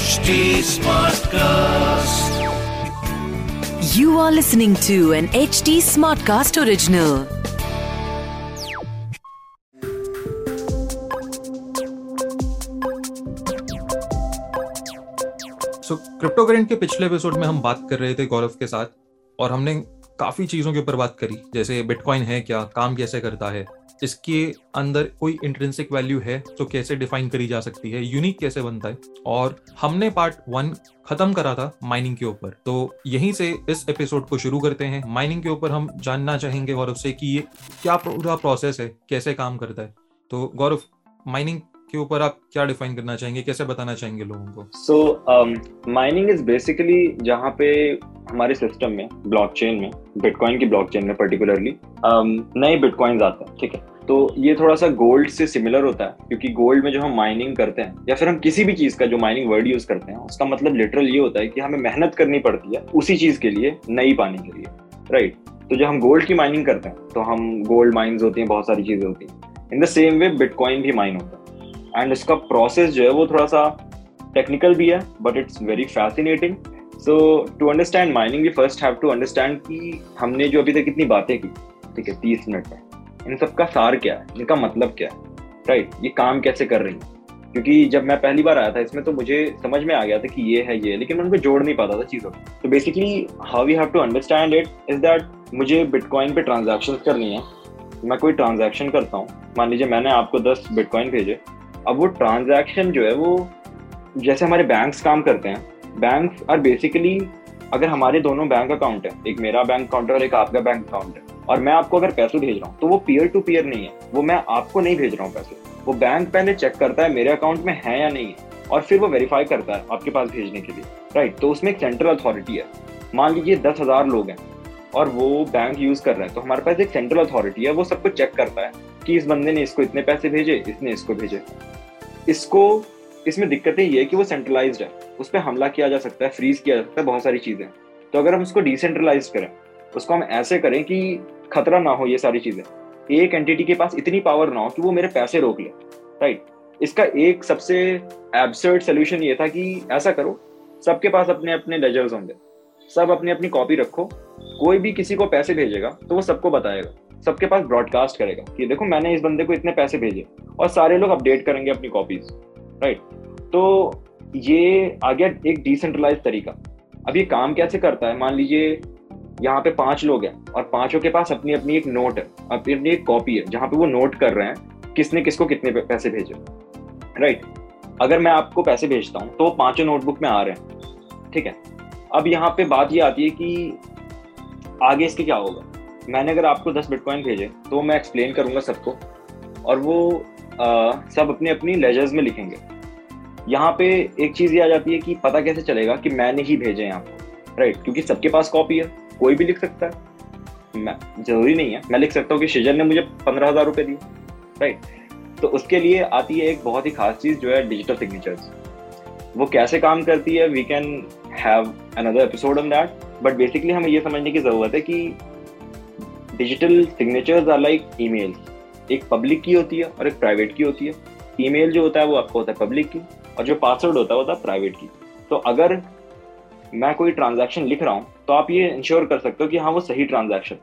HD Smartcast. You are listening to an HD Smartcast original. So crypto current के पिछले episode में हम बात कर रहे थे गौरव के साथ और हमने काफ़ी चीज़ों के ऊपर बात करी, जैसे बिटकॉइन है क्या, काम कैसे करता है इसके अंदर कोई इंट्रेंसिक वैल्यू है तो कैसे डिफाइन करी जा सकती है? यूनिक कैसे बनता है? और हमने पार्ट वन खत्म करा था माइनिंग के ऊपर। तो यहीं से इस एपिसोड को शुरू करते हैं। माइनिंग के ऊपर हम जानना चाहेंगे गौरव से कि ये क्या पूरा प्रोसेस है कैसे काम करता है। तो गौरव माइनिंग के ऊपर आप क्या डिफाइन करना चाहेंगे कैसे बताना चाहेंगे लोगों को? सो माइनिंग इज़ बेसिकली जहाँ पे हमारे सिस्टम में ब्लॉकचेन में बिटकॉइन की ब्लॉकचेन में पर्टिकुलरली um, नए बिटकॉइन आते हैं ठीक है? तो ये थोड़ा सा गोल्ड से सिमिलर होता है, क्योंकि गोल्ड में जो हम माइनिंग करते हैं, या फिर हम किसी भी चीज़ का जो माइनिंग वर्ड यूज़ करते हैं, उसका मतलब लिटरल ये होता है कि हमें मेहनत करनी पड़ती है उसी चीज़ के लिए, नई पाने के लिए राइट तो जब हम गोल्ड की माइनिंग करते हैं तो हम गोल्ड माइन्स होती हैं, बहुत सारी चीज़ें होती हैं। In the same way bitcoin भी माइन होता है। एंड इसका प्रोसेस जो है, वो थोड़ा सा टेक्निकल भी है but it's very fascinating so to understand mining we first have to understand कि हमने जो अभी तक इतनी बातें की, ठीक है, तीस मिनट में। इन सब का सार क्या है? इनका मतलब क्या है? राइट ये काम कैसे कर रही है? क्योंकि जब मैं पहली बार आया था, इसमें तो मुझे समझ में आ गया था कि ये है, ये लेकिन मैं उनको जोड़ नहीं पाता था चीज़ों को। तो basically how we have to understand it is that मुझे बिटकॉइन पे ट्रांजेक्शन करनी है। मैं कोई ट्रांजेक्शन करता हूँ। मान लीजिए मैंने आपको दस बिटकॉइन भेजे। अब वो ट्रांजेक्शन जो है वो, जैसे हमारे बैंक्स काम करते हैं बैंक्स आर बेसिकली अगर हमारे दोनों बैंक अकाउंट है, एक मेरा बैंक अकाउंट है और एक आपका बैंक अकाउंट है और मैं आपको अगर पैसे भेज रहा हूँ तो वो पीयर टू पीयर नहीं है। वो मैं आपको नहीं भेज रहा हूँ पैसे। वो बैंक पहले चेक करता है, मेरे अकाउंट में है या नहीं है, और फिर वो वेरीफाई करता है आपके पास भेजने के लिए। राइट तो उसमें एक सेंट्रल अथॉरिटी है। मान लीजिए दस हज़ार लोग हैं, और वो बैंक यूज़ कर रहे हैं तो हमारे पास एक सेंट्रल अथॉरिटी है, वो सबको चेक करता है कि इस बंदे ने इसको इतने पैसे भेजे, इसने इसको भेजे। इसको, इसमें दिक्कतें ये है कि वो सेंट्रलाइज है। उस पर हमला किया जा सकता है फ्रीज किया जा सकता है, बहुत सारी चीज़ें। तो अगर हम उसको डिसेंट्रलाइज करें, उसको हम ऐसे करें कि खतरा ना हो ये सारी चीज़ें। एक एंटिटी के पास इतनी पावर ना हो कि वो मेरे पैसे रोक ले राइट इसका एक सबसे एब्सर्ड सोल्यूशन ये था कि ऐसा करो, सबके पास अपने अपने लेजर्स होंगे। सब अपनी अपनी कॉपी रखो, कोई भी किसी को पैसे भेजेगा तो वो सबको बताएगा। सबके पास ब्रॉडकास्ट करेगा कि देखो मैंने इस बंदे को इतने पैसे भेजे और सारे लोग अपडेट करेंगे अपनी कॉपीज राइट तो ये आ गया एक डिसेंट्रलाइज तरीका। अब ये काम कैसे करता है? मान लीजिए यहाँ पे पाँच लोग हैं और पाँचों के पास अपनी अपनी एक नोट है अपनी अपनी एक कॉपी है जहाँ पे वो नोट कर रहे हैं किसने किसको कितने पैसे भेजे। राइट अगर मैं आपको पैसे भेजता हूँ तो पाँचों नोटबुक में आ रहे हैं। ठीक है? अब यहाँ पे बात ये आती है कि आगे इसके क्या होगा? मैंने अगर आपको दस बिटकॉइन भेजे तो मैं एक्सप्लेन करूँगा सबको और वो आ, सब अपने अपनी लेजर्स में लिखेंगे। यहाँ पे एक चीज़ ये आ जाती है कि पता कैसे चलेगा कि मैंने ही भेजे यहाँ पे राइट क्योंकि सबके पास कॉपी है। कोई भी लिख सकता है। मैं ज़रूरी नहीं है। मैं लिख सकता हूँ कि शिजर ने मुझे पंद्रह हज़ार रुपए दिए राइट तो उसके लिए आती है एक बहुत ही खास चीज़, जो है डिजिटल सिग्नेचर्स वो कैसे काम करती है? We can have another episode on that but basically हमें ये समझने की ज़रूरत है कि digital signatures are like emails एक पब्लिक की होती है और एक प्राइवेट की होती है। ईमेल जो होता है वो आपको होता है पब्लिक की, और जो पासवर्ड होता है वो होता है प्राइवेट की। तो अगर मैं कोई ट्रांजैक्शन लिख रहा हूँ तो आप ये इंश्योर कर सकते हो कि हाँ वो सही ट्रांजैक्शन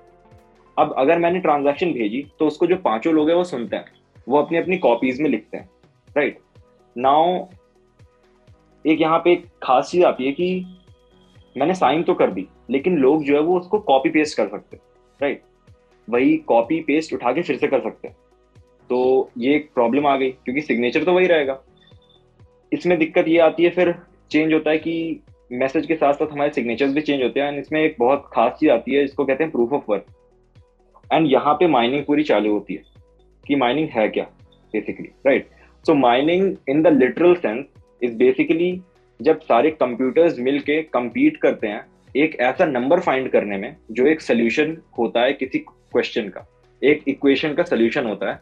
अब अगर मैंने ट्रांजैक्शन भेजी तो उसको जो पाँचों लोग हैं, वो सुनते हैं। वो अपनी अपनी कॉपीज में लिखते हैं राइट नाउ एक यहाँ पे एक खास चीज़ आती है कि मैंने साइन तो कर दी, लेकिन लोग जो है, वो उसको कॉपी पेस्ट कर सकते हैं राइट वही कॉपी पेस्ट उठा के फिर से कर सकते हैं। तो ये एक प्रॉब्लम आ गई, क्योंकि सिग्नेचर तो वही रहेगा। इसमें दिक्कत ये आती है, फिर चेंज होता है कि मैसेज के साथ साथ हमारे सिग्नेचर्स भी चेंज होते हैं एंड इसमें एक बहुत खास चीज़ आती है, इसको कहते हैं प्रूफ ऑफ़ वर्क एंड यहाँ पे माइनिंग पूरी चालू होती है कि माइनिंग है क्या basically right so mining in the literal sense is basically जब सारे कंप्यूटर्स मिलके compete करते हैं, एक ऐसा नंबर फाइंड करने में जो एक सोल्यूशन होता है किसी क्वेश्चन का, एक इक्वेशन का सोल्यूशन होता है,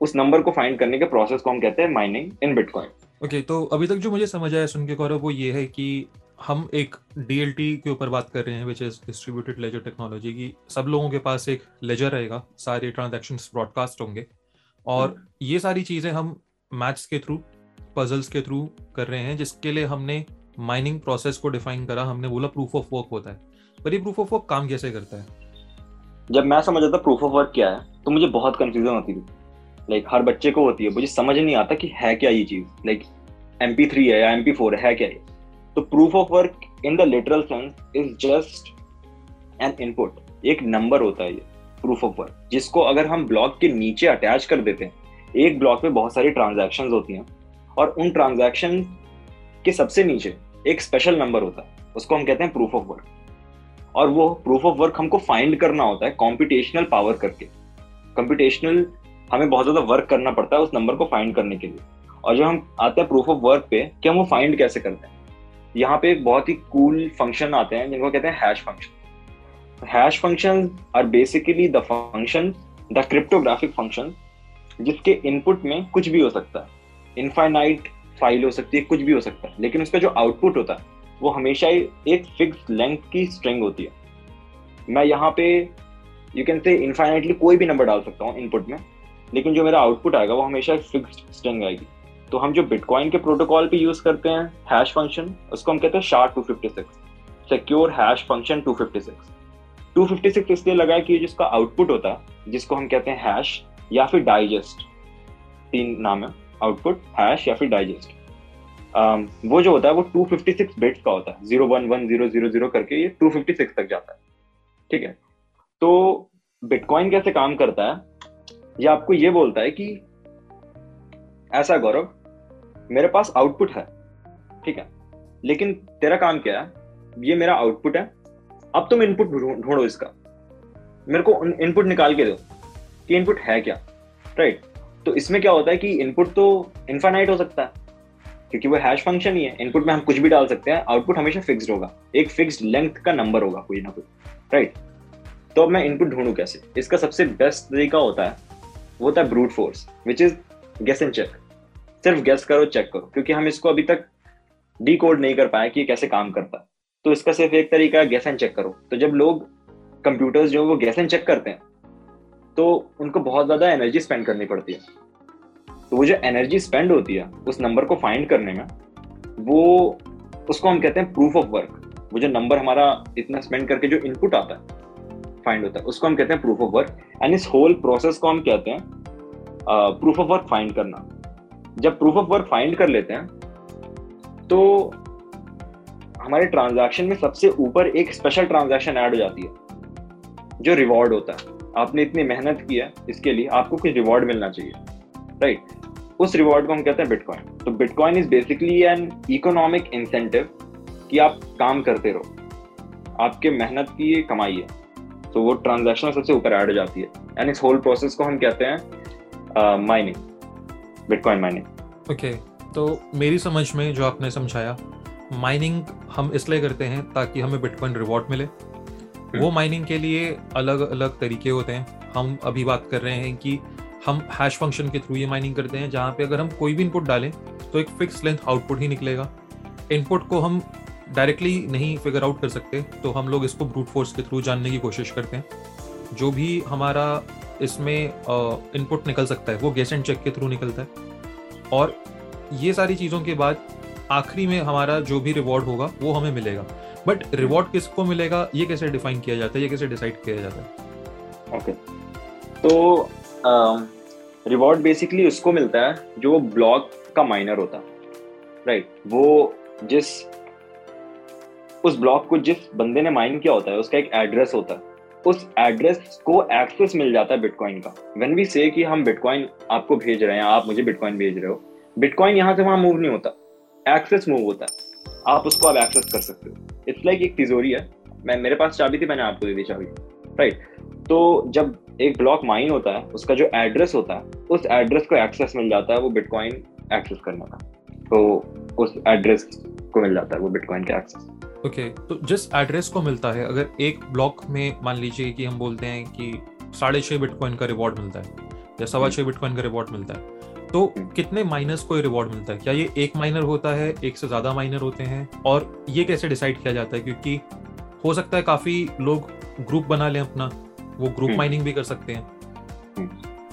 उस नंबर को फाइंड करने के प्रोसेस को हम कहते हैं माइनिंग इन बिटकॉइन ओके तो अभी तक जो मुझे समझ आया सुन के गौरव वो ये है कि हम एक डीएलटी के ऊपर बात कर रहे हैं which is distributed ledger technology की। सब लोगों के पास एक लेजर रहेगा सारे ट्रांजेक्शन ब्रॉडकास्ट होंगे। और ये सारी चीज़ें हम मैथ्स के थ्रू पजल्स के थ्रू कर रहे हैं जिसके लिए हमने माइनिंग प्रोसेस को डिफाइन करा। हमने बोला प्रूफ ऑफ़ वर्क होता है। पर ये प्रूफ ऑफ़ वर्क काम कैसे करता है? जब मैं समझा था प्रूफ ऑफ़ वर्क क्या है तो मुझे बहुत कंफ्यूजन होती थी लाइक हर बच्चे को होती है। मुझे समझ नहीं आता कि है क्या ये चीज़। लाइक एम है या एम है क्या ये? तो proof of work in the literal sense is just an input एक नंबर होता है ये प्रूफ ऑफ़ वर्क जिसको अगर हम ब्लॉक के नीचे अटैच कर देते हैं, एक ब्लॉक में बहुत सारी ट्रांजेक्शन होती हैं, और उन ट्रांजेक्शन के सबसे नीचे एक स्पेशल नंबर होता है, उसको हम कहते हैं प्रूफ ऑफ़ वर्क और वो प्रूफ ऑफ़ वर्क हमको फाइंड करना होता है कॉम्पिटेशनल पावर करके. कंप्यूटेशनल हमें बहुत ज़्यादा वर्क करना पड़ता है उस नंबर को फाइंड करने के लिए. और जब हम आते हैं प्रूफ ऑफ़ वर्क पे कि हम वो फाइंड कैसे करते हैं? यहाँ पे एक बहुत ही कूल फ़ंक्शन आते हैं, जिनको कहते हैं hash function hash function are basically the function the cryptographic function जिसके इनपुट में कुछ भी हो सकता है. इनफाइनाइट फ़ाइल हो सकती है, कुछ भी हो सकता है. लेकिन उसका जो आउटपुट होता है, वो हमेशा ही एक फिक्स लेंथ की स्ट्रिंग होती है. मैं यहाँ पे यू कैन से इनफाइनाइटली कोई भी नंबर डाल सकता हूँ इनपुट में, लेकिन जो मेरा आउटपुट आएगा, वो हमेशा एक फिक्स स्ट्रिंग आएगी. तो हम जो बिटकॉइन के प्रोटोकॉल पे यूज़ करते हैं हैश फ़ंक्शन उसको हम कहते हैं शार्ट शार 256 सिक्योर हैश फ़ंक्शन 256 256 इसलिए लगाया कि जिसका आउटपुट होता है, जिसको हम कहते हैं हैश या फिर डाइजेस्ट तीन नाम है आउटपुट हैश या फिर डाइजेस्ट वो जो होता है, वो 256 बिट्स का होता है zero one one zero zero zero करके ये 256 तक जाता है। ठीक है? तो बिटकॉइन कैसे काम करता है? ये आपको ये बोलता है कि, ऐसा गौरव मेरे पास आउटपुट है, ठीक है? लेकिन तेरा काम क्या है? ये मेरा आउटपुट है। अब तुम इनपुट ढूंढो इसका। मेरे को इनपुट निकाल के दो कि इनपुट है क्या राइट तो इसमें क्या होता है कि इनपुट तो इन्फानाइट हो सकता है, क्योंकि वो हैश फ़ंक्शन ही है। इनपुट में हम कुछ भी डाल सकते हैं आउटपुट हमेशा फिक्स्ड होगा। एक फिक्स्ड लेंथ का नंबर होगा कोई ना कोई राइट तो अब मैं इनपुट ढूंढू कैसे? इसका सबसे बेस्ट तरीका होता है, वो होता है brute force which is guess and check सिर्फ़ गेस करो चेक करो, क्योंकि हम इसको अभी तक डी नहीं कर पाए कि ये कैसे काम करता है। तो इसका सिर्फ़ एक तरीका है गैस एंड चेक करो। तो जब लोग कंप्यूटर्स जो वो गेस एंड चेक करते हैं तो उनको बहुत ज़्यादा एनर्जी स्पेंड करनी पड़ती है। तो वो जो एनर्जी स्पेंड होती है, उस नंबर को फाइंड करने में, वो उसको हम कहते हैं प्रूफ ऑफ़ वर्क वो जो नंबर हमारा इतना स्पेंड करके जो इनपुट आता है फाइंड होता है, उसको हम कहते हैं प्रूफ ऑफ़ वर्क एंड इस होल प्रोसेस को हम कहते हैं प्रूफ ऑफ़ वर्क फाइंड करना। जब प्रूफ ऑफ़ वर्क फाइंड कर लेते हैं तो हमारे ट्रांजैक्शन में सबसे ऊपर एक स्पेशल ट्रांजैक्शन ऐड हो जाती है, जो रिवॉर्ड होता है। आपने इतनी मेहनत की है इसके लिए, आपको कुछ रिवॉर्ड मिलना चाहिए राइट right? उस रिवॉर्ड को हम कहते हैं बिटकॉइन तो bitcoin is basically an economic incentive कि आप काम करते रहो। आपके मेहनत की कमाई है तो वो ट्रांजैक्शन सबसे ऊपर ऐड हो जाती है। एंड इस होल प्रोसेस को हम कहते हैं माइनिंग बिटकॉइन माइनिंग ओके तो मेरी समझ में जो आपने समझाया माइनिंग हम इसलिए करते हैं ताकि हमें बिटकॉइन रिवॉर्ड मिले। वो माइनिंग के लिए अलग अलग तरीके होते हैं। हम अभी बात कर रहे हैं कि हम हैश फ़ंक्शन के थ्रू ये माइनिंग करते हैं जहाँ पे अगर हम कोई भी इनपुट डालें तो एक फिक्स लेंथ आउटपुट ही निकलेगा। इनपुट को हम डायरेक्टली नहीं फिगर आउट कर सकते तो हम लोग इसको ब्रूट फोर्स के थ्रू जानने की कोशिश करते हैं। जो भी हमारा इसमें इनपुट निकल सकता है वो गेस एंड चेक के थ्रू निकलता है। और ये सारी चीज़ों के बाद आखिरी में हमारा जो भी रिवॉर्ड होगा वो हमें मिलेगा। बट रिवॉर्ड किसको मिलेगा ये कैसे डिफाइन किया जाता है ये कैसे डिसाइड किया जाता है? Okay okay. तो रिवॉर्ड बेसिकली उसको मिलता है जो ब्लॉक का माइनर होता। है राइट right? वो जिस उस ब्लॉक को जिस बंदे ने माइन किया होता है उसका एक एड्रेस होता है। उस एड्रेस को एक्सेस मिल जाता है बिटकॉइन का। वेन वी से कि हम बिटकॉइन आपको भेज रहे हैं, आप मुझे बिटकॉइन भेज रहे हो, बिटकॉइन यहाँ से वहाँ मूव नहीं होता। एक्सेस मूव होता है। आप उसको अब एक्सेस कर सकते हो। इट्स लाइक एक तिजोरी है। मैं, मेरे पास चाबी थी, मैंने आपको दे दी चाबी। राइट तो जब एक ब्लॉक माइन होता है, उसका जो एड्रेस होता है, उस एड्रेस को एक्सेस मिल जाता है, वो बिटकॉइन एक्सेस करने का। तो उस एड्रेस को मिल जाता है, वो बिटकॉइन के एक्सेस ओके okay, तो जिस एड्रेस को मिलता है अगर एक ब्लॉक में मान लीजिए कि हम बोलते हैं कि साढ़े छः बिटकॉइन का रिवॉर्ड मिलता है या सवा हम्म। छः बिटकॉइन का रिवॉर्ड मिलता है तो हम्म। कितने माइनर्स को रिवॉर्ड मिलता है? क्या ये एक माइनर होता है एक से ज़्यादा माइनर होते हैं? और ये कैसे डिसाइड किया जाता है? क्योंकि हो सकता है काफ़ी लोग ग्रुप बना लें अपना वो ग्रुप माइनिंग हम्म। भी कर सकते हैं।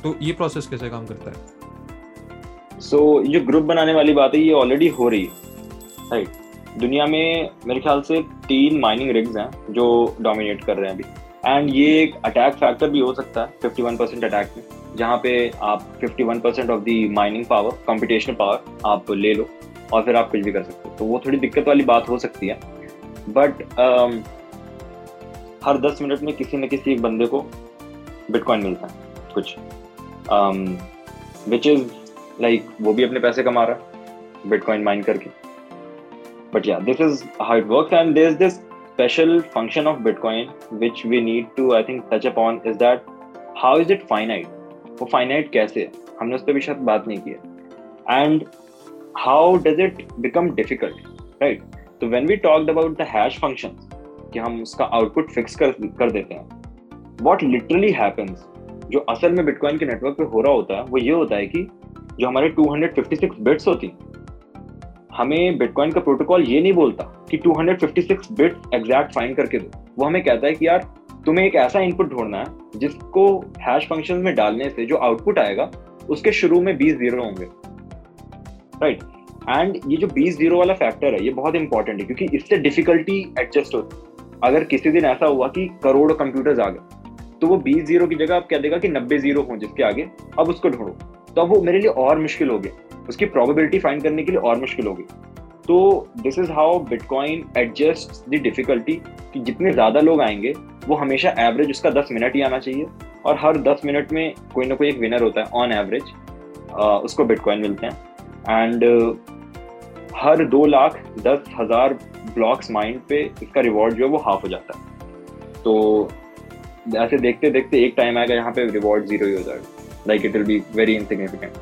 तो ये प्रोसेस कैसे काम करता है? सो so, ये ग्रुप बनाने वाली बात है ये ऑलरेडी हो रही है राइट दुनिया में मेरे ख्याल से तीन माइनिंग रिग्स हैं जो डोमिनेट कर रहे हैं अभी। एंड ये एक अटैक फैक्टर भी हो सकता है 51 परसेंट अटैक में जहाँ पे आप 51 percent of the mining power competition power आप ले लो और फिर आप कुछ भी कर सकते हो। तो वो थोड़ी दिक्कत वाली बात हो सकती है। बट um, हर दस मिनट में किसी न किसी एक बंदे को बिटकॉइन मिलता है कुछ। विच इज़ लाइक वो भी अपने पैसे कमा रहा है बिटकॉइन माइन करके। या this is how it work and there is this special function of Bitcoin which we need to I think touch upon is that how is it finite? वो finite कैसे है हमने उस पर भी शायद बात नहीं की है and how does it become difficult right so when we talked about the hash functions कि हम उसका आउटपुट फिक्स कर कर देते हैं what literally happens जो असल में बिटकॉइन के नेटवर्क पे हो रहा होता है वो ये होता है कि जो हमारे 256 बिट्स होती हमें बिटकॉइन का प्रोटोकॉल ये नहीं बोलता कि 256 बिट एग्जैक्ट फाइंड करके दो। वो हमें कहता है कि यार, तुम्हें एक ऐसा इनपुट ढूंढना है, जिसको हैश फ़ंक्शन में डालने से जो आउटपुट आएगा, उसके शुरू में 20 ज़ीरो होंगे। राइट एंड ये जो 20 ज़ीरो वाला फैक्टर है, ये बहुत इंपॉर्टेंट है, क्योंकि इससे डिफिकल्टी एडजस्ट होती अगर किसी दिन ऐसा हुआ कि करोड़ कंप्यूटर्स आ गए तो वो 20 ज़ीरो की जगह आप कह देगा कि 90 ज़ीरो हो जिसके आगे, अब उसको ढूंढो। तो अब वो मेरे लिए और मुश्किल हो गया। उसकी प्रोबेबिलिटी फाइंड करने के लिए और मुश्किल होगी। तो this is how bitcoin adjust the difficulty कि जितने ज़्यादा लोग आएँगे, वो हमेशा एवरेज उसका दस मिनट ही आना चाहिए और हर दस मिनट में कोई ना कोई एक विनर होता है ऑन एवरेज उसको बिटकॉइन मिलते हैं। एंड हर दो लाख दस हज़ार ब्लॉक्स माइंड पे इसका रिवॉर्ड जो है वो हाफ़ हो जाता है। तो ऐसे देखते देखते एक टाइम आएगा यहाँ पे रिवॉर्ड ज़ीरो ही हो जाएगा। Like it will be very insignificant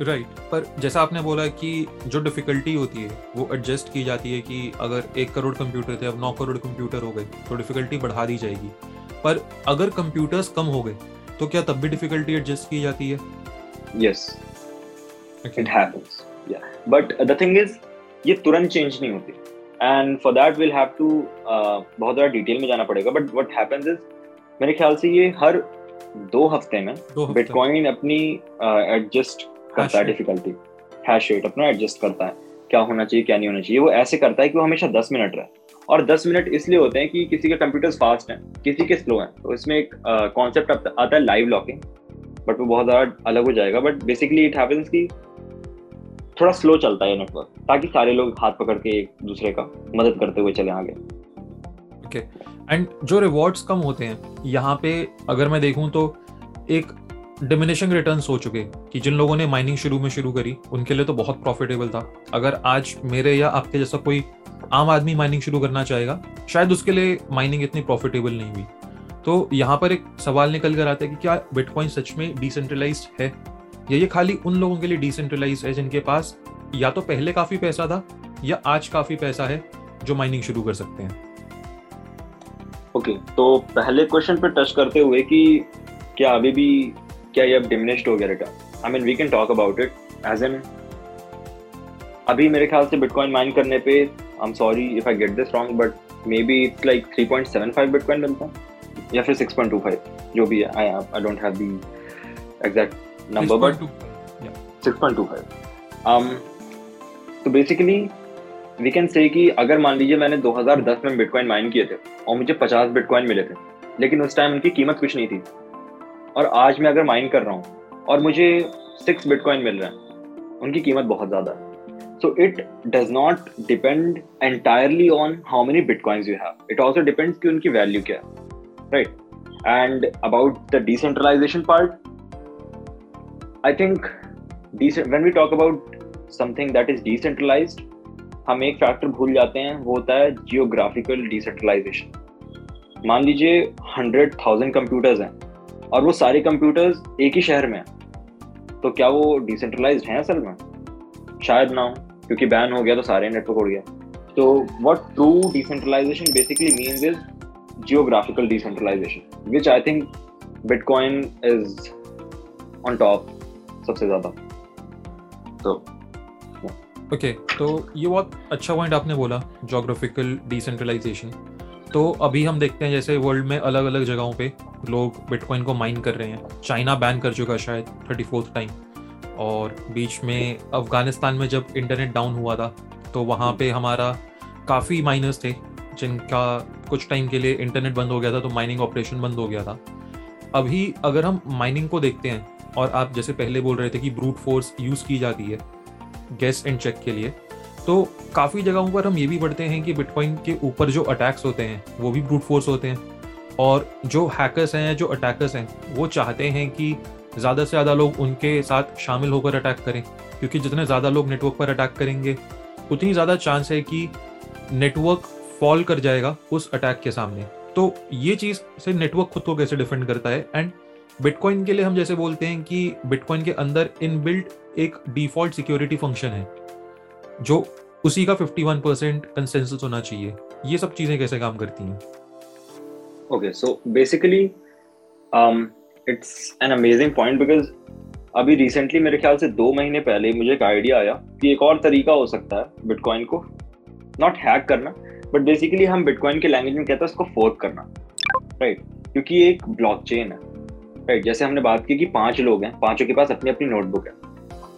right right. पर जैसा आपने बोला कि जो डिफिकल्टी होती है वो एडजस्ट की जाती है कि अगर एक करोड़ कंप्यूटर थे अब नौ करोड़ कंप्यूटर हो गए तो डिफिकल्टी बढ़ा दी जाएगी। पर अगर कंप्यूटर्स कम हो गए तो क्या तब भी डिफिकल्टी एडजस्ट की जाती है? Yes it happens yeah but the thing is ये तुरंत चेंज नहीं होती। And for that will have to बहुत ज़्यादा डिटेल में जाना पड़ेगा। बट व्हाट हैपेंस इज़ मेरे ख्याल से ये हर दो हफ़्ते में बिटकॉइन अपनी एडजस्ट uh, करता है डिफिकल्टी हैश रेट अपना एडजस्ट करता है। क्या होना चाहिए क्या नहीं होना चाहिए वो ऐसे करता है कि वो हमेशा दस मिनट रहे। और दस मिनट इसलिए होते हैं कि किसी के कंप्यूटर फास्ट हैं किसी के स्लो हैं। तो इसमें एक कॉन्सेप्ट आता है लाइव लॉकिंग बट वो बहुत ज़्यादा अलग हो जाएगा। बट बेसिकली इट हैपेंस कि थोड़ा स्लो चलता है नेटवर्क ताकि सारे लोग हाथ पकड़ के एक दूसरे का मदद करते हुए चले आगे। ओके एंड जो रिवॉर्ड्स कम होते हैं यहाँ पे अगर मैं देखूँ तो एक डिमिनिशिंग रिटर्न हो चुके कि जिन लोगों ने माइनिंग शुरू में शुरू करी उनके लिए तो बहुत प्रॉफिटेबल था। अगर आज मेरे या आपके जैसा कोई आम आदमी माइनिंग शुरू करना चाहेगा शायद उसके लिए माइनिंग इतनी प्रॉफिटेबल नहीं हुई। तो यहाँ पर एक सवाल निकल कर आता है कि क्या बिटकॉइन सच में डिसेंट्रलाइज है? या ये खाली उन लोगों के लिए डिसेंट्रलाइज है जिनके पास या तो पहले काफ़ी पैसा था या आज काफ़ी पैसा है जो माइनिंग शुरू कर सकते हैं? ओके okay, तो पहले क्वेश्चन पे टच करते हुए कि क्या अभी भी क्या ये अब डिमिनिश्ड हो गया return I mean we can talk about it as an अभी मेरे ख्याल से बिटकॉइन माइन करने पे I am sorry if I get this wrong but maybe it's like 3.75 bitcoin बनता है या फिर 6.25 जो भी है I I don't have the exact number but 6.25 um तो बेसिकली वी कैन से कि अगर मान लीजिए मैंने 2010 में बिटकॉइन माइन किए थे और मुझे 50 बिटकॉइन मिले थे लेकिन उस टाइम उनकी कीमत कुछ नहीं थी और आज मैं अगर माइन कर रहा हूँ और मुझे सिक्स बिटकॉइन मिल रहा है, उनकी कीमत बहुत ज़्यादा है। So it does not depend entirely on how many bitcoins you have it also depends कि उनकी वैल्यू क्या है right and about the decentralization part I think when we talk about something that is decentralized, हम एक factor भूल जाते हैं, वो होता है जियोग्राफिकल डिसेंट्रलाइजेशन मान लीजिए हंड्रेड थाउज़ेंड कंप्यूटर्स हैं। और वो सारे कंप्यूटर्स एक ही शहर में तो क्या वो डिसेंट्रलाइज हैं असल में? शायद ना हो, क्योंकि बैन हो गया तो सारे नेटवर्क उड़ गया। तो what true decentralization basically means is geographical decentralization which I think bitcoin is on top सबसे ज़्यादा। तो ओके तो ये बहुत अच्छा पॉइंट आपने बोला जोग्राफिकल डिसेंट्रलाइजेशन तो अभी हम देखते हैं जैसे वर्ल्ड में अलग अलग जगहों पे लोग बिटकॉइन को माइन कर रहे हैं। चाइना बैन कर चुका शायद थर्टी फोर्थ टाइम और बीच में अफ़गानिस्तान में जब इंटरनेट डाउन हुआ था तो वहाँ पे हमारा काफ़ी माइनर्स थे, जिनका कुछ टाइम के लिए इंटरनेट बंद हो गया था तो माइनिंग ऑपरेशन बंद हो गया था। अभी अगर हम माइनिंग को देखते हैं, और आप जैसे पहले बोल रहे थे कि ब्रूट फोर्स यूज़ की जाती है गैस एंड चेक के लिए तो काफ़ी जगहों पर हम ये भी पढ़ते हैं कि बिटकॉइन के ऊपर जो अटैक्स होते हैं, वो भी ब्रूट फोर्स होते हैं। और जो हैकर्स हैं, जो अटैकर्स हैं, वो चाहते हैं कि ज़्यादा से ज़्यादा लोग उनके साथ शामिल होकर अटैक करें, क्योंकि जितने ज़्यादा लोग नेटवर्क पर अटैक करेंगे, उतनी ज़्यादा चांस है कि नेटवर्क फॉल कर जाएगा उस अटैक के सामने। तो ये चीज़ से नेटवर्क खुद को कैसे डिफेंड करता है? एंड बिटकॉइन के लिए हम जैसे बोलते हैं कि बिटकॉइन के अंदर इनबिल्ट एक डिफ़ॉल्ट सिक्योरिटी फ़ंक्शन है। जो उसी का 51 परसेंट कंसेंसस होना चाहिए ये सब चीज़ें कैसे काम करती हैं okay so basically it's an amazing point because अभी रिसेंटली मेरे ख्याल से दो महीने पहले मुझे एक आइडिया आया कि एक और तरीका हो सकता है बिटकॉइन को नॉट हैक करना बट बेसिकली हम बिटकॉइन के लैंग्वेज में कहते हैं उसको फोर्क करना राइट right? क्योंकि एक ब्लॉकचेन है राइट right? जैसे हमने बात की कि पाँच लोग हैं, पाँचों के पास अपनी अपनी नोटबुक है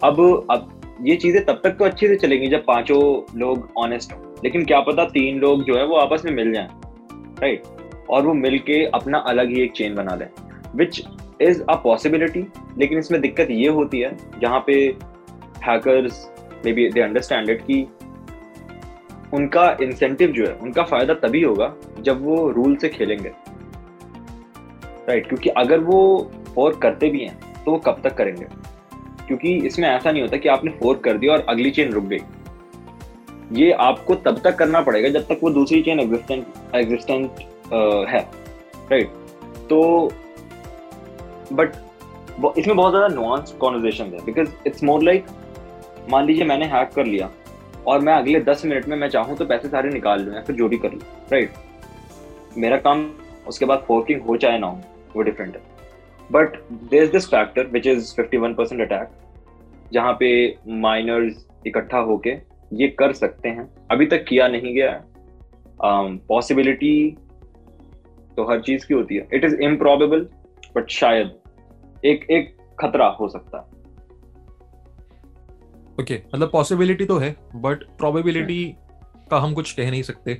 अब अब ये चीज़ें तब तक तो अच्छे से चलेंगी जब पाँचों लोग ऑनेस्ट हो। लेकिन क्या पता तीन लोग जो है वो आपस में मिल जाए राइट और वो मिल के अपना अलग ही एक चेन बना लें विच इज़ अ पॉसिबिलिटी लेकिन इसमें दिक्कत ये होती है, जहाँ पे hackers maybe they understand it कि उनका इंसेंटिव जो है, उनका फ़ायदा तभी होगा जब वो रूल से खेलेंगे राइट right? क्योंकि अगर वो फोर्क करते भी हैं तो वो कब तक करेंगे? क्योंकि इसमें ऐसा नहीं होता कि आपने फोर्क कर दिया और अगली चेन रुक गई। ये आपको तब तक करना पड़ेगा जब तक वो दूसरी चेन एग्जिस्टेंट एग्जिस्टेंट है राइट? तो बट इसमें बहुत ज़्यादा नुआंस कॉन्वर्जेशन है बिकॉज़ इट्स मोर लाइक मान लीजिए मैंने हैक कर लिया, और मैं अगले दस मिनट में मैं चाहूँ तो पैसे सारे निकाल लूँ या फिर जो भी कर लूँ राइट मेरा काम, उसके बाद फोर्किंग हो चाहे ना हो, वो डिफरेंट है। But there is this factor which is fifty one percent attack जहाँ पे माइनर्स इकट्ठा होके ये कर सकते हैं। अभी तक किया नहीं गया है। पॉसिबिलिटी um, तो हर चीज़ की होती है। इट इज़ इम्प्रॉबेबल बट शायद एक एक खतरा हो सकता है। ओके okay, मतलब पॉसिबिलिटी तो है बट प्रोबेबिलिटी का हम कुछ कह नहीं सकते।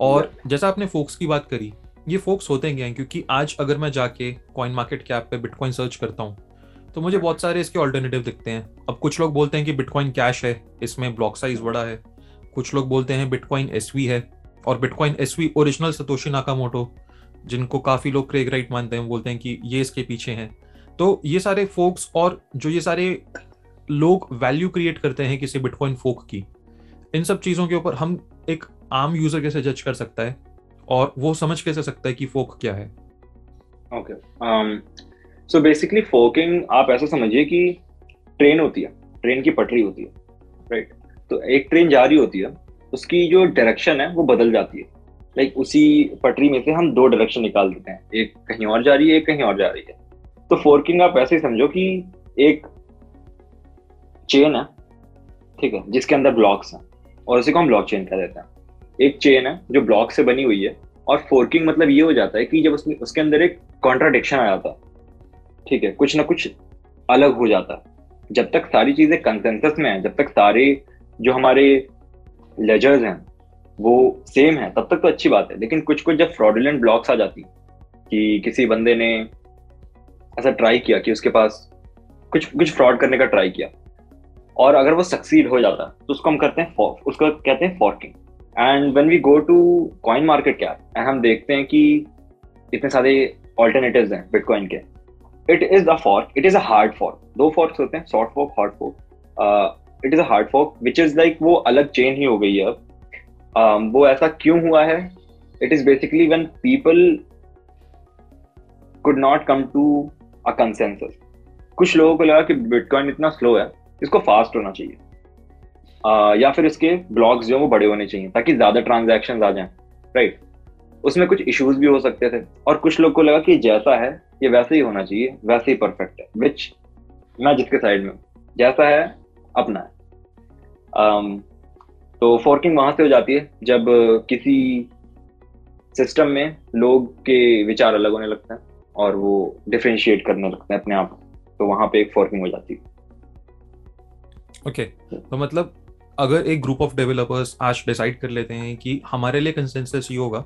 और जैसा आपने फोक्स की बात करी ये फोक्स होते हैं क्योंकि आज अगर मैं जाके कॉइन मार्केट कैप पे बिटकॉइन सर्च करता हूँ तो मुझे बहुत सारे इसके ऑल्टरनेटिव दिखते हैं। अब कुछ लोग बोलते हैं कि बिटकॉइन कैश है, इसमें ब्लॉक साइज़ बड़ा है। कुछ लोग बोलते हैं बिटकॉइन एसवी है, और bitcoin SV original Satoshi Nakamoto जिनको काफ़ी लोग क्रेग राइट मानते हैं बोलते हैं कि ये इसके पीछे हैं। तो ये सारे फोक्स और जो ये सारे लोग वैल्यू क्रिएट करते हैं किसी बिटकॉइन फोक की, इन सब चीज़ों के ऊपर हम एक आम यूज़र कैसे जज कर सकता है? और वो समझ कैसे सकता है कि फोक क्या है? ओके सो बेसिकली फोकिंग आप ऐसा समझिए कि ट्रेन होती है ट्रेन की पटरी होती है राइट right? तो एक ट्रेन जा रही होती है उसकी जो डायरेक्शन है वो बदल जाती है। लाइक like, उसी पटरी में से हम दो डायरेक्शन निकाल देते हैं एक कहीं और जा रही है एक कहीं और जा रही है। तो फोर्किंग आप ऐसे ही समझो कि एक चेन है ठीक है जिसके अंदर ब्लॉक्स हैं और उसी को हम ब्लॉक चेन कह देते हैं। एक चेन है जो ब्लॉक से बनी हुई है और फोर्किंग मतलब ये हो जाता है कि जब उसमें, उसके अंदर एक कॉन्ट्राडिक्शन आ जाता ठीक है, कुछ ना कुछ अलग हो जाता जब तक सारी चीज़ें कंसेंसस में है, जब तक सारे जो हमारे लेजर्स हैं, वो सेम है, तब तक तो अच्छी बात है। लेकिन कुछ कुछ जब फ्रॉडुलेंट ब्लॉक्स आ जाती कि किसी बंदे ने ऐसा ट्राई किया कि उसके पास कुछ कुछ फ्रॉड करने का ट्राई किया और अगर वो सक्सीड हो जाता तो उसको हम करते हैं उसको कहते हैं forking and when we go to coin market क्या एंड हम देखते हैं कि इतने सारे ऑल्टरनेटिव हैं बिटकॉइन के। It is a fork it is a hard fork दो फॉर्क्स होते हैं short fork hard fork it is a hard fork which is like वो अलग चेन ही हो गई है अब। Um, वो ऐसा क्यों हुआ है? It is basically when people could not come to a consensus कुछ लोगों को लगा कि बिटकॉइन इतना स्लो है इसको फास्ट होना चाहिए। Uh, या फिर इसके ब्लॉक्स जो है वो बड़े होने चाहिए ताकि ज़्यादा ट्रांजेक्शन आ जाए राइट उसमें कुछ इश्यूज़ भी हो सकते थे और कुछ लोग को लगा कि जैसा है ये वैसे ही होना चाहिए वैसे ही परफेक्ट है विच मैं जिसके साइड में जैसा है अपना है। um, तो फोर्किंग वहाँ से हो जाती है जब किसी सिस्टम में लोग के विचार अलग होने लगते हैं और वो डिफ्रेंशिएट करने लगते हैं अपने आप तो वहाँ पे एक फोर्किंग हो जाती है। ओके okay, तो मतलब अगर एक ग्रुप ऑफ़ डेवलपर्स आज डिसाइड कर लेते हैं कि हमारे लिए कंसेंसस ये होगा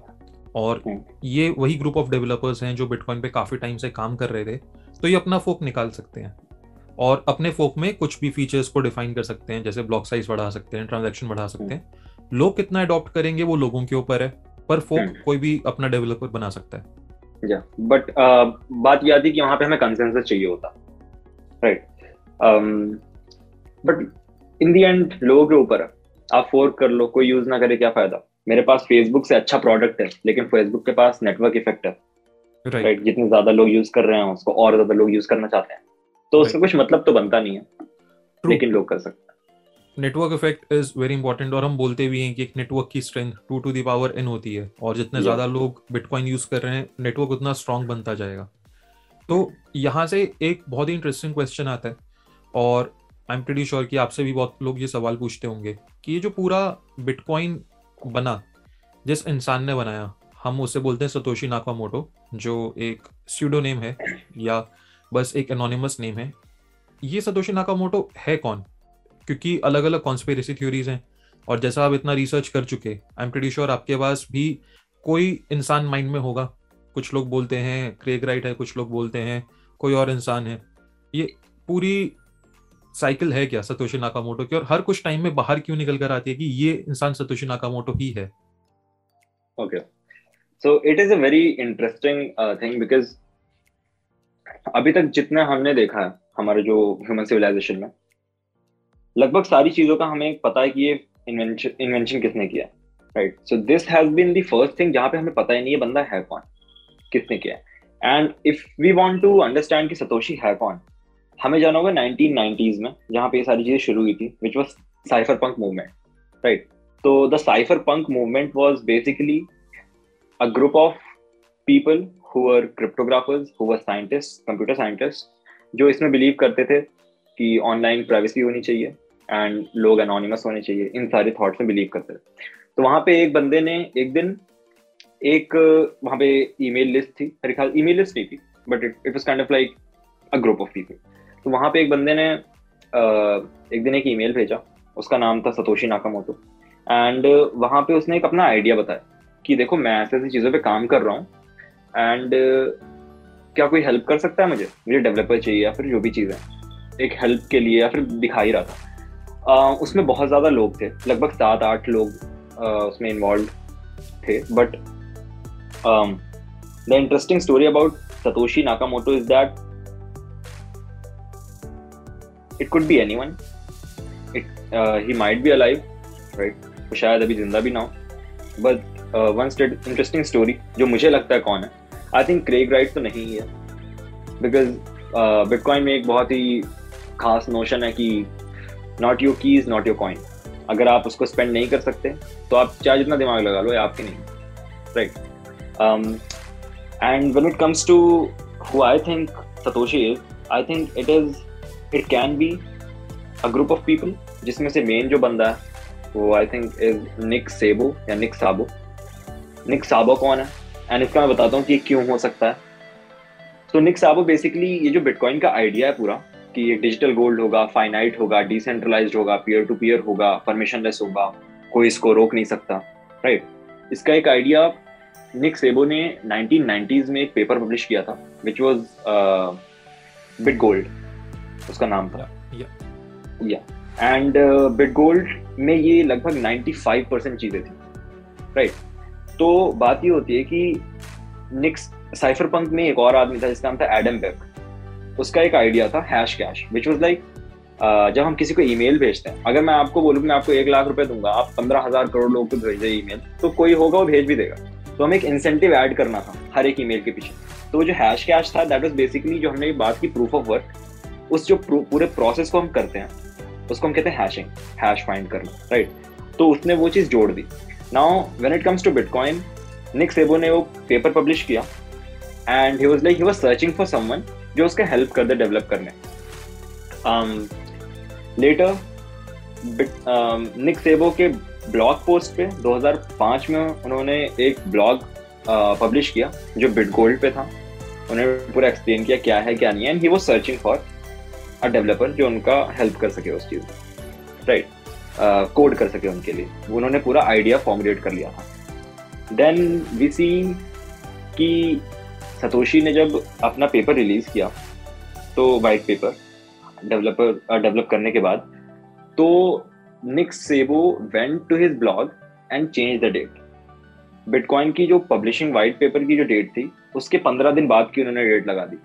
और हम्म। ये वही ग्रुप ऑफ़ डेवलपर्स हैं जो बिटकॉइन पे काफ़ी टाइम से काम कर रहे थे तो ये अपना फोक निकाल सकते हैं। और अपने फोक में कुछ भी फीचर्स को डिफाइन कर सकते हैं जैसे ब्लॉक साइज़ बढ़ा सकते हैं ट्रांजेक्शन बढ़ा सकते हैं। लोग कितना अडॉप्ट करेंगे वो लोगों के ऊपर है पर फोक हम्म। कोई भी अपना डेवलपर बना सकता है। या बट बात यह आती कि वहाँ पे हमें कंसेंसस चाहिए होता right but in the end लोगों के ऊपर है आप फोर्क कर लो कोई यूज़ ना करे क्या फ़ायदा मेरे पास फेसबुक से अच्छा प्रोडक्ट है लेकिन फेसबुक के पास नेटवर्क इफ़ेक्ट है राइट राइट जितने ज़्यादा लोग यूज़ कर रहे हैं उसको और ज़्यादा लोग यूज़ करना चाहते हैं तो right. उससे कुछ मतलब तो बनता नहीं है True. लेकिन लोग कर सकते network effect is very important और हम बोलते भी हैं कि एक नेटवर्क की strength to to the power n होती है और जितने Yeah. ज़्यादा लोग बिटकॉइन यूज़ कर रहे हैं नेटवर्क उतना स्ट्रांग बनता जाएगा तो यहाँ से एक बहुत ही इंटरेस्टिंग क्वेश्चन आता है और आई एम प्रीटी श्योर कि आपसे भी बहुत लोग ये सवाल पूछते होंगे कि ये जो पूरा बिटकॉइन बना, जिस इंसान ने बनाया, हम उसे बोलते हैं सतोशी नाकामोटो जो एक स्यूडो नेम है या बस एक एनोनिमस नेम है। ये सतोशी नाकामोटो है कौन? क्योंकि अलग अलग कॉन्स्पेरेसी थ्योरीज हैं और जैसा आप इतना रिसर्च कर चुके आई एम प्रीटी श्योर आपके पास भी कोई इंसान माइंड में होगा। कुछ लोग बोलते हैं क्रेग राइट है, कुछ लोग बोलते हैं, कोई और इंसान है। ये पूरी साइकिल है क्या सतोशी नाकामोटो की? और हर कुछ टाइम में बाहर क्यों निकल कर आती है कि ये इंसान सतोशी नाकामोटो ही है. So it is a very interesting uh, thing because अभी तक जितना हमने देखा है हमारे जो ह्यूमन सिविलाइजेशन में लगभग सारी चीज़ों का हमें पता है कि ये इन्वेंशन किसने किया right so this has been the first thing जहाँ पे हमें पता ही नहीं ये बंदा है कौन किसने किया and if we want to understand कि सतोशी है कौन हमें जाना होगा 1990s में जहाँ पे ये सारी चीज़ें शुरू हुई थी which was cypherpunk movement right तो the cypherpunk movement was basically a group of people who were cryptographers, who were scientists, computer scientists, जो इसमें बिलीव करते थे कि ऑनलाइन प्राइवेसी होनी चाहिए एंड लोग अनोनिमस होने चाहिए इन सारे थॉट्स में बिलीव करते थे। तो वहाँ पे एक बंदे ने एक दिन एक वहाँ पे ईमेल लिस्ट थी मेरे ख्याल ईमेल लिस्ट नहीं थी but it it was kind of like a group of people तो वहाँ पे एक बंदे ने एक दिन एक ईमेल भेजा। उसका नाम था सतोशी नाकामोटो। एंड वहाँ पे उसने एक अपना आइडिया बताया कि देखो, मैं ऐसे ऐसी चीज़ों पे काम कर रहा हूँ। एंड क्या कोई हेल्प कर सकता है मुझे? मुझे डेवलपर चाहिए या फिर जो भी चीज़ है। एक हेल्प के लिए या फिर दिखा ही रहा था। उसमें बहुत ज़्यादा लोग थे। लगभग सात, आठ लोग उसमें इन्वॉल्व थे। But the interesting story about Satoshi Nakamoto is that it could be anyone it he might be alive right वो शायद अभी ज़िंदा भी ना हो. बट वन इंटरेस्टिंग स्टोरी जो मुझे लगता है कौन है. आई थिंक क्रेग राइट तो नहीं ही. है बिकॉज़ बिटकॉइन में एक बहुत ही खास नोशन है कि not your keys not your coin अगर आप उसको स्पेंड नहीं कर सकते तो आप चाहे जितना दिमाग लगा लो ये आपके नहीं right and when it comes to who I think Satoshi is, I think it is it can be a group of people, जिसमें से मेन जो बंदा है, वो आई थिंक इज़ निक सेबो या निक साबो निक साबो कौन है? एंड इसका मैं बताता हूँ कि क्यों हो सकता है. तो निक साबो बेसिकली ये जो बिटकॉइन का आइडिया है पूरा, कि ये डिजिटल गोल्ड होगा फाइनाइट होगा डिसेंट्रलाइज होगा पीयर टू पीयर होगा परमिशनलेस होगा, कोई इसको रोक नहीं सकता राइट right? इसका एक आइडिया निक सेबो ने 1990s में एक पेपर पब्लिश किया था विच वॉज़ बिट गोल्ड उसका नाम था। या। एंड बिट गोल्ड में ये लगभग 95 परसेंट चीज़ें थी। Right right? तो बात ये होती है कि निक्स साइफर पंक में एक और आदमी था जिसका नाम था एडम बेक उसका एक आइडिया था hash cash which was like जब हम किसी को ईमेल भेजते हैं अगर मैं आपको बोलूँ मैं आपको एक लाख रुपए दूँगा आप पंद्रह हज़ार करोड़ लोगों को भेजे ईमेल तो कोई होगा वो भेज भी देगा। तो हमें एक इंसेंटिव ऐड करना था हर एक ईमेल के पीछे। तो वो जो हैश कैश था दैट वाज बेसिकली जो हमने बात की प्रूफ ऑफ़ वर्क उस जो पूरे प्रोसेस को हम करते हैं, उसको हम कहते हैं हैशिंग हैश फाइंड करना राइट तो उसने वो चीज़ जोड़ दी। Now when it comes to bitcoin Nick Szabo ने वो पेपर पब्लिश किया and he was like he was searching for someone जो उसका हेल्प कर दे डेवलप करने। लेटर निक सेबो के ब्लॉग पोस्ट पे 2005 में उन्होंने एक ब्लॉग पब्लिश किया, जो बिटगोल्ड पे था। उन्होंने पूरा एक्सप्लेन किया क्या है, क्या नहीं है and he was searching for a developer जो उनका हेल्प कर सके उस चीज़ राइट कोड कर सके उनके लिए। उन्होंने पूरा आइडिया फॉर्मुलेट कर लिया था। देन वी सी कि सतोशी ने जब अपना पेपर रिलीज़ किया तो वाइट पेपर डेवलपर डेवलप करने के बाद तो Nick Szabo went to his blog and change the date bitcoin की जो पब्लिशिंग वाइट पेपर की जो डेट थी, उसके पंद्रह दिन बाद की उन्होंने डेट लगा दी।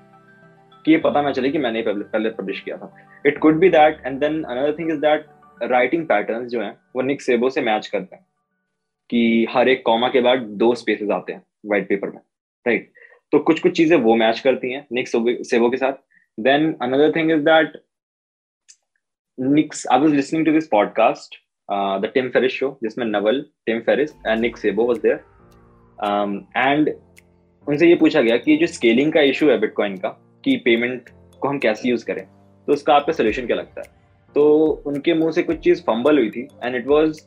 कि ये पता ना चले कि मैंने पहले पब्लिश किया था। It could be that and then another thing is that writing pattern जो है, वो निक सेबो से मैच करते हैं कि हर एक कॉमा के बाद दो स्पेसेस आते हैं वाइट पेपर में राइट तो कुछ कुछ चीज़ें वो मैच करती हैं निक सेबो के साथ। Then another thing is that Nick's I was listening to this podcast the Tim Ferriss show जिसमें Naval Tim Ferriss and Nick Sebo was there and उनसे ये पूछा गया कि जो स्केलिंग का इशू है बिटकॉइन का कि पेमेंट को हम कैसे यूज़ करें? तो उसका आपका सोल्यूशन क्या लगता है? तो उनके मुँह से कुछ चीज़ फंबल हुई थी and it was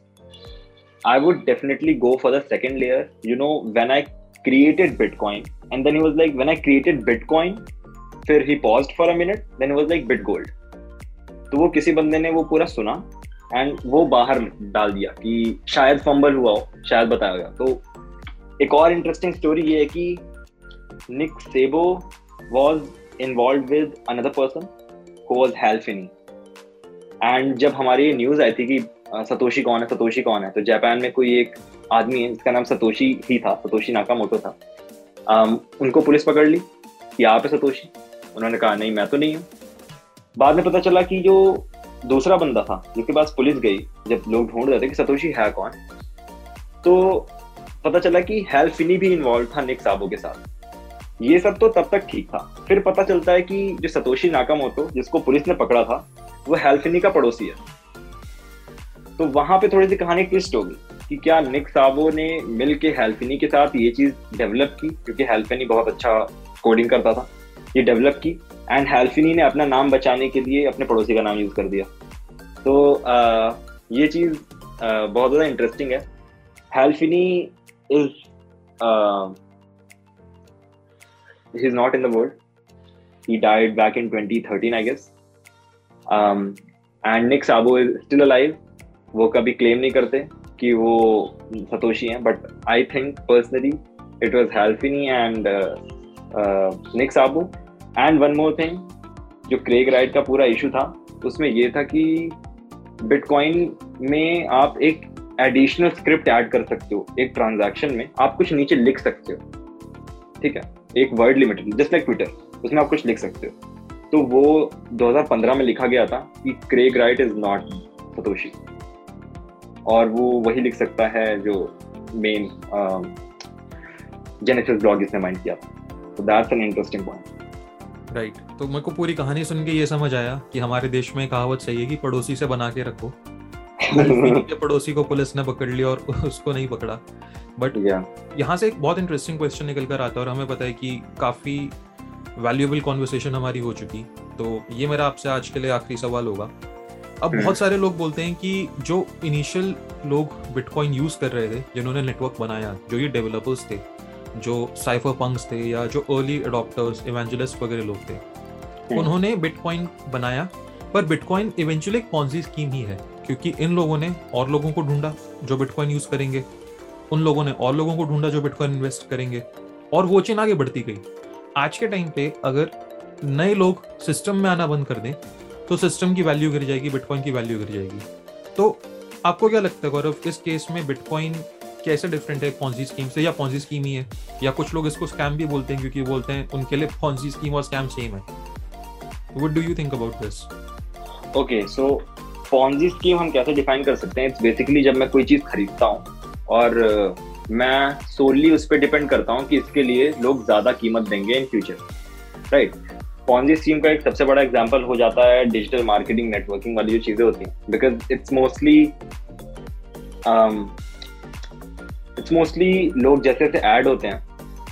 I would definitely go for the second layer you know when I created bitcoin and then he was like when I created bitcoin फिर he paused for a minute then he was like bit gold तो वो किसी बंदे ने वो पूरा सुना and वो बाहर डाल दिया कि शायद फंबल हुआ हो, शायद बताया गया। तो एक और इंटरेस्टिंग स्टोरी ये है कि Nick Szabo was involve with another person who was Hal Finney and जब हमारी ये न्यूज़ आई थी कि सतोशी कौन है सतोशी कौन है तो जापान में कोई एक आदमी है जिसका नाम सतोशी ही था सतोशी नाका मोटो था। um, उनको पुलिस पकड़ ली कि आप है सतोशी उन्होंने कहा नहीं मैं तो नहीं हूँ। बाद में पता चला कि जो दूसरा बंदा था जिसके पास पुलिस गई जब लोग ढूंढ रहे थे कि सतोशी है कौन तो पता चला कि हेल्फिनी भी इन्वॉल्व था निक साबो के साथ। ये सब तो तब तक ठीक था। फिर पता चलता है कि जो सतोशी नाकामोटो जिसको पुलिस ने पकड़ा था वो हेल्फिनी का पड़ोसी है। तो वहाँ पे थोड़ी सी कहानी ट्विस्ट होगी कि क्या निक साबो ने मिल के हेल्फिनी के साथ ये चीज़ डेवलप की क्योंकि हेल्फिनी बहुत अच्छा कोडिंग करता था। ये डेवलप की एंड हेल्फिनी ने अपना नाम बचाने के लिए अपने पड़ोसी का नाम यूज़ कर दिया। तो आ, ये चीज़ आ, बहुत ज़्यादा इंटरेस्टिंग है। Hal Finney is is not in the world he died back in 2013 i guess. Um, and Nick Sabo is still alive. वो कभी क्लेम नहीं करते कि वो सतोशी हैं but I think personally it was Hal Finney and Nick Szabo and one more thing जो Craig Wright का पूरा इशू था उसमें ये था कि बिटकॉइन में आप एक एडिशनल स्क्रिप्ट ऐड कर सकते हो एक ट्रांजैक्शन में। आप कुछ नीचे लिख सकते हो। ठीक है? एक word limited just like Twitter उसमें आप कुछ लिख सकते हो। तो वो 2015 में लिखा गया था कि Craig Wright is not Satoshi और वो वही लिख सकता है जो मेन जेनेसिस ब्लॉग इसने माइंड किया था। तो that's an interesting point right तो मेरे को पूरी कहानी सुन के ये समझ आया कि हमारे देश में कहावत सही है कि पड़ोसी से बना के रखो। पड़ोसी को पुलिस ने पकड़ लिया और उसको नहीं पकड़ा। But yeah. यहाँ से एक बहुत इंटरेस्टिंग क्वेश्चन निकल कर आता है और हमें पता है कि काफ़ी वैल्यूएबल कॉन्वर्सेशन हमारी हो चुकी तो ये मेरा आपसे आज के लिए आखिरी सवाल होगा अब बहुत हम्म। सारे लोग बोलते हैं कि जो इनिशियल लोग बिटकॉइन यूज़ कर रहे थे जिन्होंने नेटवर्क बनाया जो ये डेवलपर्स थे जो साइफर पंक्स थे या जो अर्ली अडोप्टर्स इवेंजलिस्ट वगैरह लोग थे हम्म। उन्होंने बिटकॉइन बनाया पर बिटकॉइन इवेंचुअली एक पॉन्जी स्कीम ही है क्योंकि इन लोगों ने और लोगों को ढूंढा जो बिटकॉइन यूज़ करेंगे उन लोगों ने और लोगों को ढूंढा जो बिटकॉइन इन्वेस्ट करेंगे। और वो चेन आगे बढ़ती गई। आज के टाइम पे अगर नए लोग सिस्टम में आना बंद कर दें तो सिस्टम की वैल्यू गिर जाएगी बिटकॉइन की वैल्यू गिर जाएगी। तो आपको क्या लगता है, गौरव, इस केस में बिटकॉइन कैसे डिफरेंट है पॉन्जी स्कीम से? या पॉन्जी स्कीम ही है? या कुछ लोग इसको स्कैम भी बोलते हैं, क्योंकि बोलते हैं, उनके लिए पॉन्जी स्कीम और स्कैम सेम है। What do you think about this okay so Ponzi scheme हम कैसे डिफाइन कर सकते हैं? इट्स बेसिकली जब मैं कोई चीज़ खरीदता हूँ और मैं सोली उस पर डिपेंड करता हूँ कि इसके लिए लोग ज़्यादा कीमत देंगे in future right Ponzi scheme का एक सबसे बड़ा एग्ज़ाम्पल हो जाता है डिजिटल मार्केटिंग नेटवर्किंग वाली जो चीज़ें होती हैं। Because it's mostly it's mostly लोग जैसे जैसे ऐड होते हैं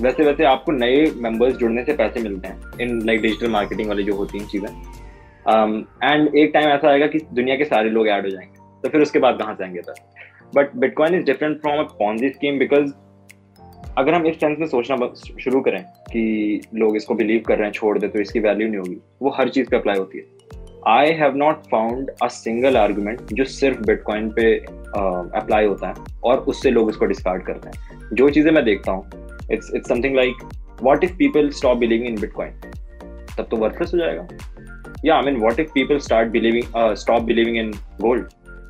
वैसे वैसे आपको नए मेंबर्स जुड़ने से पैसे मिलते हैं इन लाइक डिजिटल मार्केटिंग वाली जो होती हैं चीज़ें। एंड um, एक टाइम ऐसा आएगा कि दुनिया के सारे लोग ऐड हो जाएँगे तो फिर उसके बाद कहाँ से आएँगे sir but bitcoin is different from a Ponzi scheme because अगर हम इस सेंस में सोचना शुरू करें कि लोग इसको बिलीव कर रहे हैं, छोड़ दे तो इसकी वैल्यू नहीं होगी। वो हर चीज़ पे अप्लाई होती है। I have not found a single argument जो सिर्फ़ बिटकॉइन पे अप्लाई होता है और उससे लोग उसको डिस्कार्ड करते हैं। जो चीज़ें मैं देखता हूँ it's it's something like what if people stop believing in bitcoin तब तो वर्थलेस हो जाएगा। या I mean what if people start believing stop believing in gold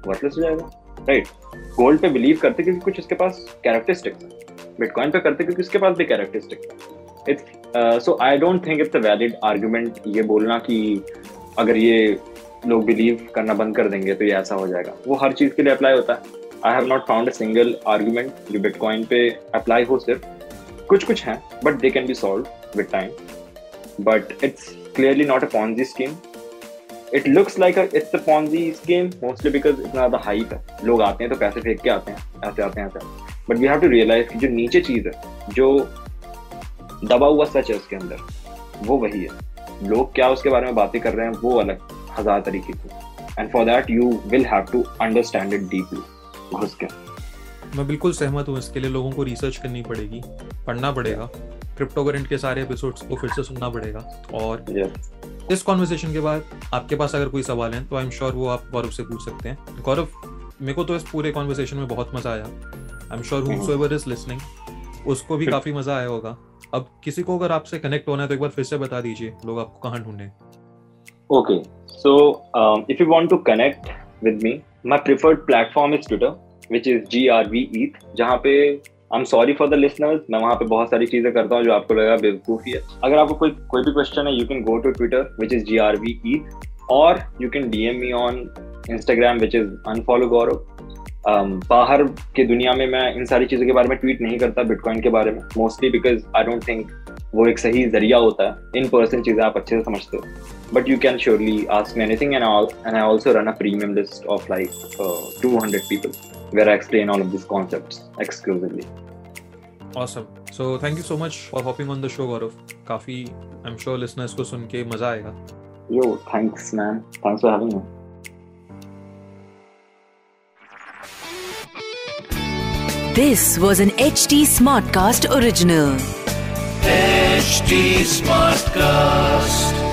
worthless हो जाएगा। राइट गोल्ड पे बिलीव करते क्योंकि कुछ उसके पास कैरेक्टरिस्टिक्स है बिटकॉइन पे करते क्योंकि उसके पास भी कैरेक्टरिस्टिक्स है it's so I don't think it's a valid argument ये बोलना कि अगर ये लोग बिलीव करना बंद कर देंगे तो ये ऐसा हो जाएगा। वो हर चीज़ के लिए अप्लाई होता है। I have not found a single argument जो बिटकॉइन पे अप्लाई हो सिर्फ़। कुछ कुछ हैं but they can be solve with time but it's clearly not a Ponzi scheme it looks like it's Ponzi scheme mostly because इतना ज़्यादा hype है। लोग आते हैं तो पैसे फेंक के आते हैं ऐसे आते हैं ऐसे। But we have to realize कि जो नीचे चीज़ है जो दबा हुआ सच है उसके अंदर वो वही है। लोग क्या उसके बारे में बातें कर रहे हैं वो अलग हज़ार तरीके की। And for that you will have to understand it deeply घुस के। मैं बिल्कुल सहमत हूँ इसके लिए लोगों को रिसर्च करनी पड़ेगी पढ़ना पड़ेगा। क्रिप्टो करेंट के सारे एपिसोड्स को फिर से सुनना पड़ेगा। और yes. इस कॉन्वर्सेशन के बाद आपके पास अगर कोई सवाल है तो आई एम श्योर वो आप गौरव से पूछ सकते हैं। गौरव मेरे को तो इस पूरे कॉन्वर्सेशन में बहुत मज़ा आया। I am sure who is listening उसको भी काफ़ी मज़ा आया होगा। अब किसी को अगर आपसे कनेक्ट होना है तो एक बार फिर से बता दीजिए लोग आपको कहाँ ढूंढे okay so if you want to connect with me my preferred platform is Twitter which is G R V eth जहाँ पे I am sorry for the listeners मैं वहाँ पे बहुत सारी चीज़ें करता हूँ जो आपको लगेगा बेवकूफ़ी है। अगर आपको कोई कोई भी क्वेश्चन है you can go to Twitter which is G R V eth और you can D M me on Instagram which is unfollow Gaurav बाहर के दुनिया में मैं इन सारी चीज़ों के बारे में ट्वीट नहीं करता बिटकॉइन के बारे में mostly because I don't think वो एक सही ज़रिया होता है। इन पर्सन चीज़ें आप अच्छे से समझते हो। But you can surely ask me anything and I also run a premium list of like two hundred people where I explain all of these concepts exclusively. Awesome. So thank you so much for hopping on the show, Gaurav. काफी I'm sure listeners को सुन के मजा आएगा. Yo, thanks man. Thanks for having me. This was an HT Smartcast original. HT Smartcast.